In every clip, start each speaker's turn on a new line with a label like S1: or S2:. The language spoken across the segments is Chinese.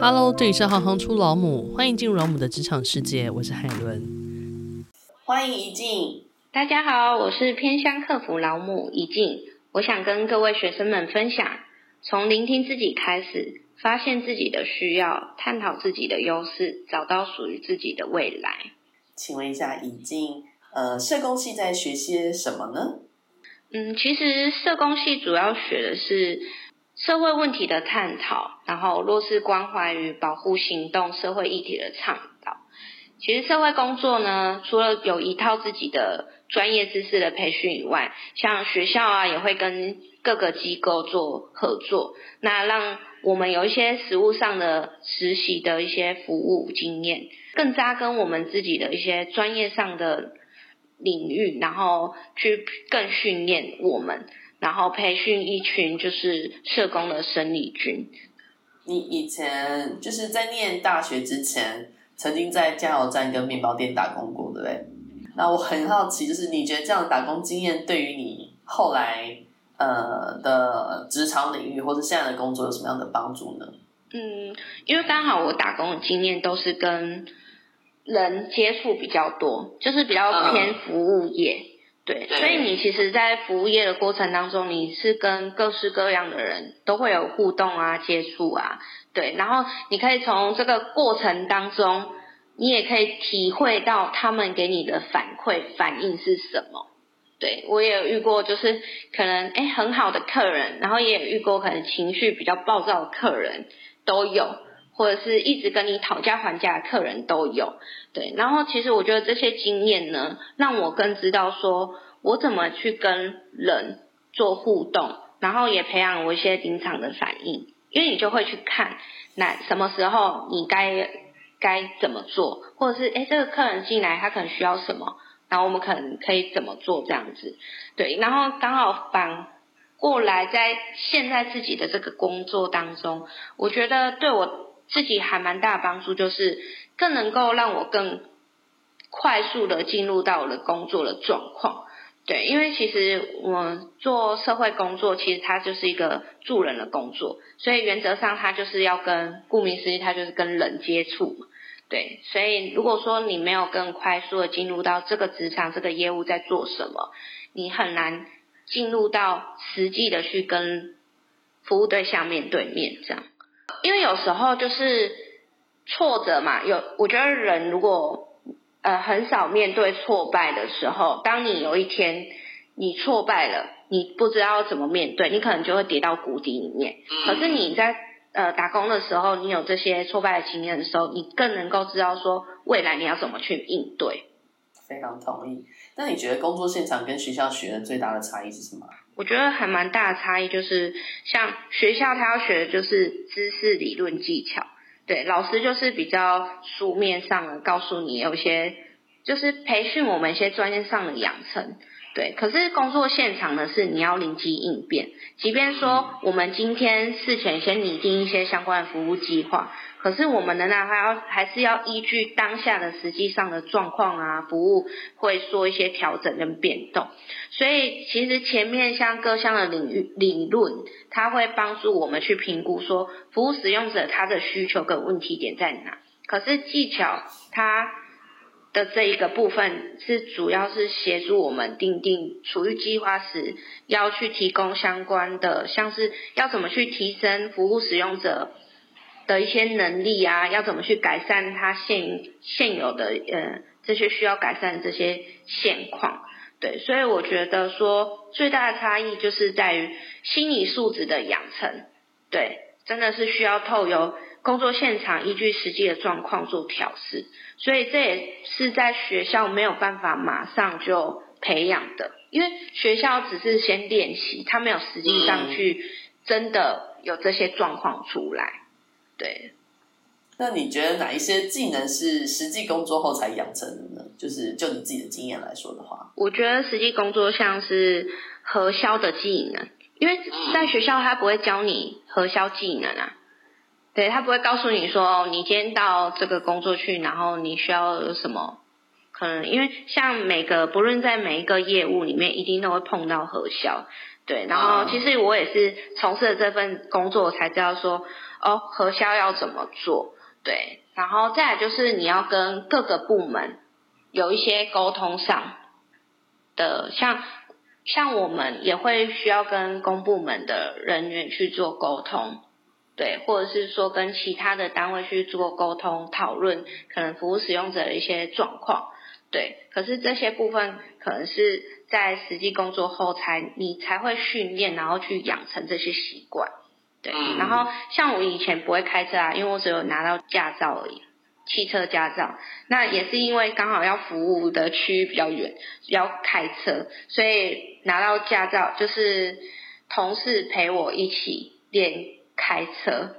S1: Hello，这里是行行出老母，欢迎进入老母的职场世界，我是海伦。
S2: 欢迎怡静，
S3: 大家好，我是偏向客服老母怡静，我想跟各位学生们分享，从聆听自己开始，发现自己的需要，探讨自己的优势，找到属于自己的未来。
S2: 请问一下怡静，呃，社工系在学些什么呢？
S3: 嗯，其实社工系主要学的是社会问题的探讨，然后弱势关怀与保护行动、社会议题的倡导。其实社会工作呢，除了有一套自己的专业知识的培训以外，像学校啊，也会跟各个机构做合作，那让我们有一些实务上的实习的一些服务经验，更扎根我们自己的一些专业上的。领域，然后去更训练我们，然后培训一群就是社工的生力军。
S2: 你以前就是在念大学之前，曾经在加油站跟面包店打工过，对不对？那我很好奇，就是你觉得这样的打工经验对于你后来呃的职场领域或者现在的工作有什么样的帮助呢？
S3: 嗯，因为刚好我打工的经验都是跟。人接触比较多，就是比较偏服务业，嗯、对，所以你其实，在服务业的过程当中，你是跟各式各样的人都会有互动啊、接触啊，对，然后你可以从这个过程当中，你也可以体会到他们给你的反馈反应是什么。对，我也有遇过，就是可能诶很好的客人，然后也有遇过可能情绪比较暴躁的客人，都有。或者是一直跟你讨价还价的客人都有，对。然后其实我觉得这些经验呢，让我更知道说我怎么去跟人做互动，然后也培养我一些临场的反应。因为你就会去看，那什么时候你该该怎么做，或者是诶这个客人进来他可能需要什么，然后我们可能可以怎么做这样子，对。然后刚好反过来在现在自己的这个工作当中，我觉得对我。自己还蛮大的帮助，就是更能够让我更快速的进入到我的工作的状况。对，因为其实我做社会工作，其实它就是一个助人的工作，所以原则上它就是要跟顾名思义，它就是跟人接触。对，所以如果说你没有更快速的进入到这个职场，这个业务在做什么，你很难进入到实际的去跟服务对象面对面这样。因为有时候就是挫折嘛，有我觉得人如果呃很少面对挫败的时候，当你有一天你挫败了，你不知道怎么面对，你可能就会跌到谷底里面。可是你在呃打工的时候，你有这些挫败的经验的时候，你更能够知道说未来你要怎么去应对。
S2: 非常同意。那你觉得工作现场跟学校学的最大的差异是什么？
S3: 我觉得还蛮大的差异，就是像学校他要学的就是知识、理论、技巧，对，老师就是比较书面上的告诉你有些，就是培训我们一些专业上的养成，对。可是工作现场呢，是你要临机应变，即便说我们今天事前先拟定一些相关的服务计划。可是我们仍然还要还是要依据当下的实际上的状况啊，服务会做一些调整跟变动。所以其实前面像各项的领域理论，它会帮助我们去评估说服务使用者他的需求跟问题点在哪。可是技巧它的这一个部分是主要是协助我们定定处于计划时要去提供相关的，像是要怎么去提升服务使用者。的一些能力啊，要怎么去改善他现现有的呃这些需要改善的这些现况？对，所以我觉得说最大的差异就是在于心理素质的养成。对，真的是需要透由工作现场依据实际的状况做调试，所以这也是在学校没有办法马上就培养的，因为学校只是先练习，他没有实际上去真的有这些状况出来。对，
S2: 那你觉得哪一些技能是实际工作后才养成的呢？就是就你自己的经验来说的话，
S3: 我觉得实际工作像是核销的技能，因为在学校他不会教你核销技能啊，对，他不会告诉你说，你今天到这个工作去，然后你需要有什么可能，因为像每个不论在每一个业务里面，一定都会碰到核销，对，然后其实我也是从事了这份工作才知道说。哦，核销要怎么做，对，然后再来就是你要跟各个部门有一些沟通上的，像像我们也会需要跟公部门的人员去做沟通。对，或者是说跟其他的单位去做沟通讨论，可能服务使用者的一些状况。对，可是这些部分可能是在实际工作后才你才会训练，然后去养成这些习惯。对，然后像我以前不会开车啊，因为我只有拿到驾照而已，汽车驾照。那也是因为刚好要服务的区域比较远，要开车，所以拿到驾照就是同事陪我一起练。开车，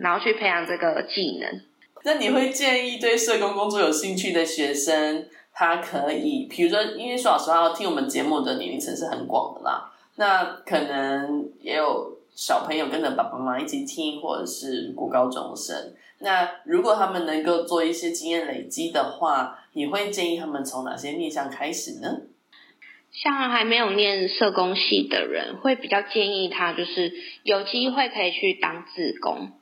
S3: 然后去培养这个技能。
S2: 那你会建议对社工工作有兴趣的学生，他可以，比如说，因为说老实话，听我们节目的年龄层是很广的啦。那可能也有小朋友跟着爸爸妈妈一起听，或者是国高中生。那如果他们能够做一些经验累积的话，你会建议他们从哪些面向开始呢？
S3: 像还没有念社工系的人，会比较建议他就是有机会可以去当志工。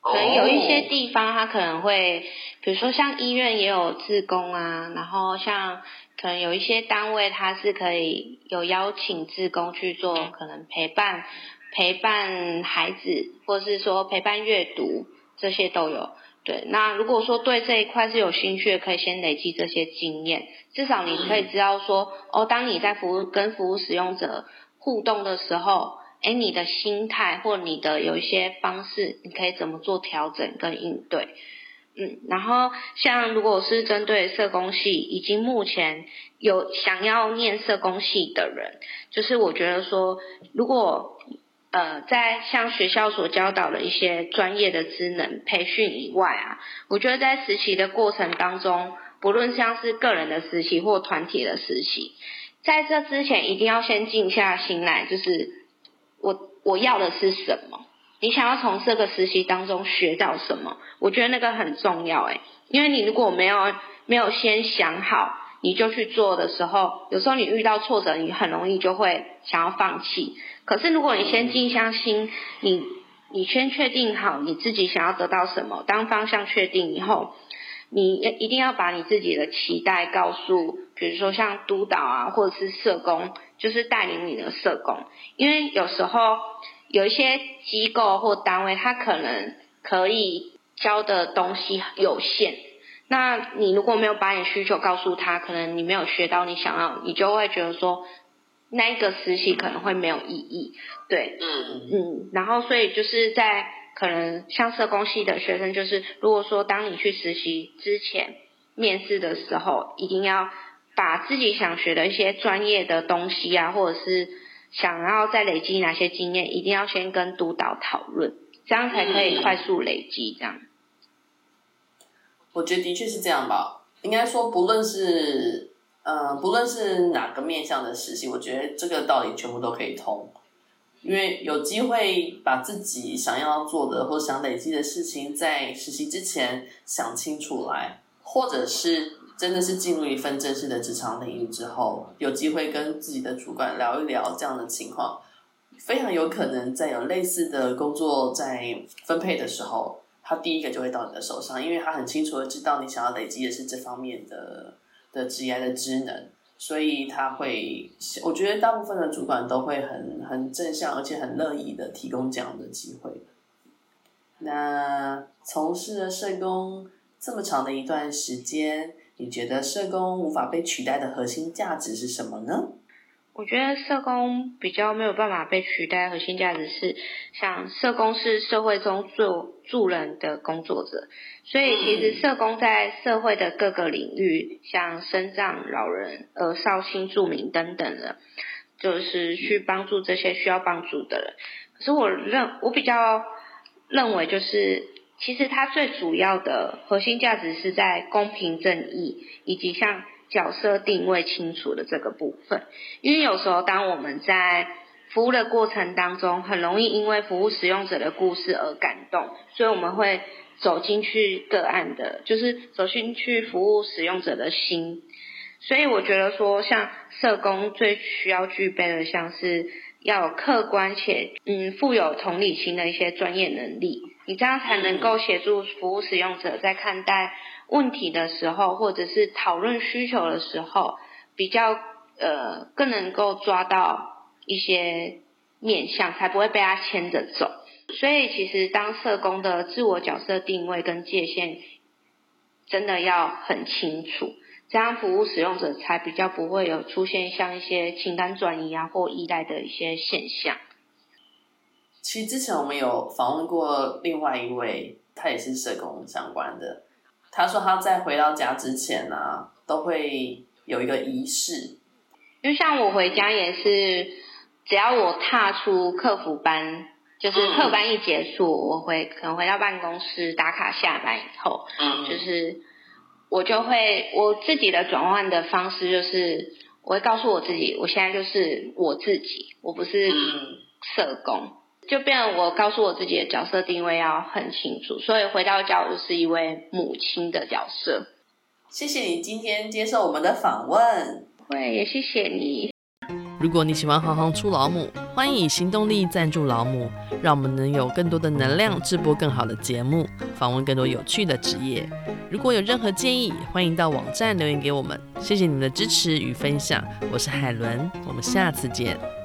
S3: 可能有一些地方他可能会，比如说像医院也有志工啊，然后像可能有一些单位他是可以有邀请志工去做，可能陪伴陪伴孩子，或者是说陪伴阅读，这些都有。对，那如果说对这一块是有兴趣，可以先累积这些经验，至少你可以知道说，哦，当你在服务跟服务使用者互动的时候，诶，你的心态或你的有一些方式，你可以怎么做调整跟应对，嗯，然后像如果是针对社工系，已经目前有想要念社工系的人，就是我觉得说，如果呃，在像学校所教导的一些专业的职能培训以外啊，我觉得在实习的过程当中，不论像是个人的实习或团体的实习，在这之前一定要先静下心来，就是我我要的是什么？你想要从这个实习当中学到什么？我觉得那个很重要诶，因为你如果没有没有先想好，你就去做的时候，有时候你遇到挫折，你很容易就会想要放弃。可是，如果你先静下心，你你先确定好你自己想要得到什么，当方向确定以后，你一定要把你自己的期待告诉，比如说像督导啊，或者是社工，就是带领你的社工，因为有时候有一些机构或单位，他可能可以教的东西有限，那你如果没有把你需求告诉他，可能你没有学到你想要，你就会觉得说。那一个实习可能会没有意义，对，嗯嗯，然后所以就是在可能像社工系的学生，就是如果说当你去实习之前面试的时候，一定要把自己想学的一些专业的东西啊，或者是想要再累积哪些经验，一定要先跟督导讨论，这样才可以快速累积。这样，
S2: 我觉得的确是这样吧，应该说不论是。嗯，不论是哪个面向的实习，我觉得这个道理全部都可以通，因为有机会把自己想要做的或想累积的事情，在实习之前想清楚来，或者是真的是进入一份正式的职场领域之后，有机会跟自己的主管聊一聊这样的情况，非常有可能在有类似的工作在分配的时候，他第一个就会到你的手上，因为他很清楚的知道你想要累积的是这方面的。的职业的职能，所以他会，我觉得大部分的主管都会很很正向，而且很乐意的提供这样的机会。那从事了社工这么长的一段时间，你觉得社工无法被取代的核心价值是什么呢？
S3: 我觉得社工比较没有办法被取代，核心价值是，像社工是社会中助助人的工作者，所以其实社工在社会的各个领域，像身障、老人、呃少、新住民等等的，就是去帮助这些需要帮助的人。可是我认我比较认为，就是其实它最主要的核心价值是在公平正义，以及像。角色定位清楚的这个部分，因为有时候当我们在服务的过程当中，很容易因为服务使用者的故事而感动，所以我们会走进去个案的，就是走进去服务使用者的心。所以我觉得说，像社工最需要具备的，像是要有客观且嗯富有同理心的一些专业能力，你这样才能够协助服务使用者在看待问题的时候，或者是讨论需求的时候，比较呃更能够抓到一些面向，才不会被他牵着走。所以其实当社工的自我角色定位跟界限真的要很清楚，这样服务使用者才比较不会有出现像一些情感转移啊或依赖的一些现象。
S2: 其实之前我们有访问过另外一位，他也是社工相关的。他说他在回到家之前呢、啊，都会有一个仪式。
S3: 就像我回家也是，只要我踏出客服班，就是课班一结束，嗯、我回可能回到办公室打卡下班以后，嗯，就是我就会我自己的转换的方式就是，我会告诉我自己，我现在就是我自己，我不是社工。嗯就变成我告诉我自己的角色定位要很清楚，所以回到家我就是一位母亲的角色。
S2: 谢谢你今天接受我们的访问，
S3: 会也谢谢你。
S1: 如果你喜欢行行出老母，欢迎以行动力赞助老母，让我们能有更多的能量制播更好的节目，访问更多有趣的职业。如果有任何建议，欢迎到网站留言给我们。谢谢你们的支持与分享，我是海伦，我们下次见。